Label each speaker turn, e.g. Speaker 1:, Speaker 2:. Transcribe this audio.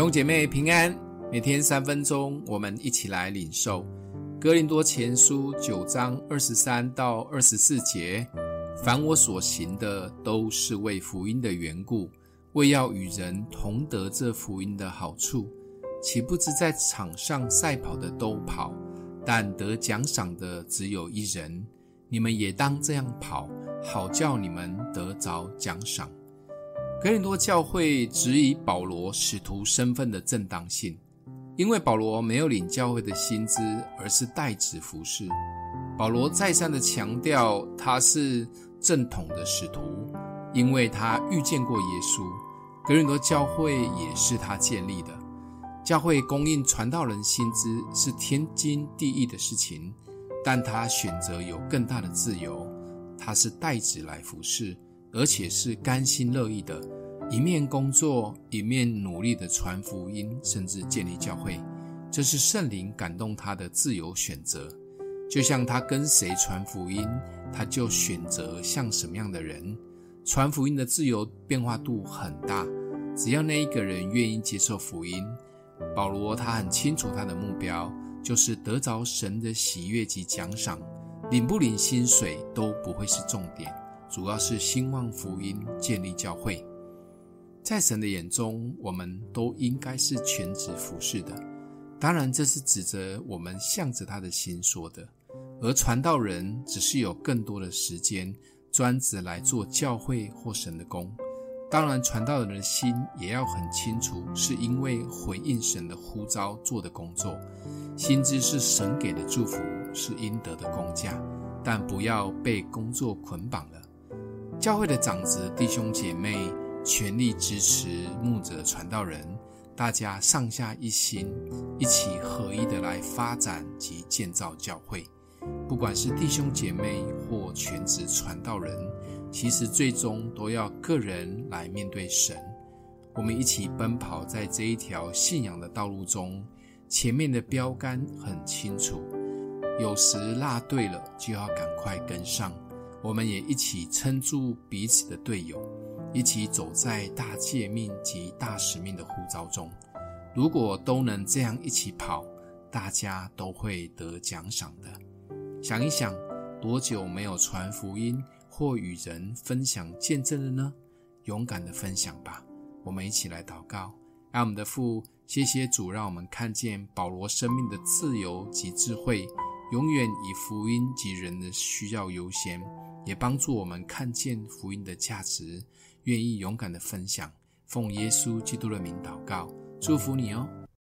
Speaker 1: 兄姐妹平安，每天三分钟，我们一起来领受《哥林多前书》九章二十三到二十四节。凡我所行的，都是为福音的缘故，为要与人同得这福音的好处。岂不知在场上赛跑的都跑，但得奖赏的只有一人。你们也当这样跑，好叫你们得着奖赏。格林多教会质疑保罗使徒身份的正当性，因为保罗没有领教会的薪资，而是代职服侍。保罗再三的强调他是正统的使徒，因为他遇见过耶稣。格林多教会也是他建立的，教会供应传道人薪资是天经地义的事情，但他选择有更大的自由，他是代职来服侍。而且是甘心乐意的，一面工作，一面努力的传福音，甚至建立教会。这是圣灵感动他的自由选择。就像他跟谁传福音，他就选择像什么样的人。传福音的自由变化度很大，只要那一个人愿意接受福音。保罗他很清楚他的目标，就是得着神的喜悦及奖赏，领不领薪水都不会是重点。主要是兴旺福音，建立教会。在神的眼中，我们都应该是全职服侍的。当然，这是指着我们向着他的心说的。而传道人只是有更多的时间，专职来做教会或神的工。当然，传道人的心也要很清楚，是因为回应神的呼召做的工作。薪资是神给的祝福，是应得的工价，但不要被工作捆绑了。教会的长子弟兄姐妹全力支持牧者传道人，大家上下一心，一起合一的来发展及建造教会。不管是弟兄姐妹或全职传道人，其实最终都要个人来面对神。我们一起奔跑在这一条信仰的道路中，前面的标杆很清楚，有时落队了，就要赶快跟上。我们也一起撑住彼此的队友，一起走在大诫命及大使命的呼召中。如果都能这样一起跑，大家都会得奖赏的。想一想，多久没有传福音或与人分享见证了呢？勇敢的分享吧！我们一起来祷告，让我们的父，谢谢主，让我们看见保罗生命的自由及智慧，永远以福音及人的需要优先。也帮助我们看见福音的价值，愿意勇敢的分享。奉耶稣基督的名祷告，祝福你哦。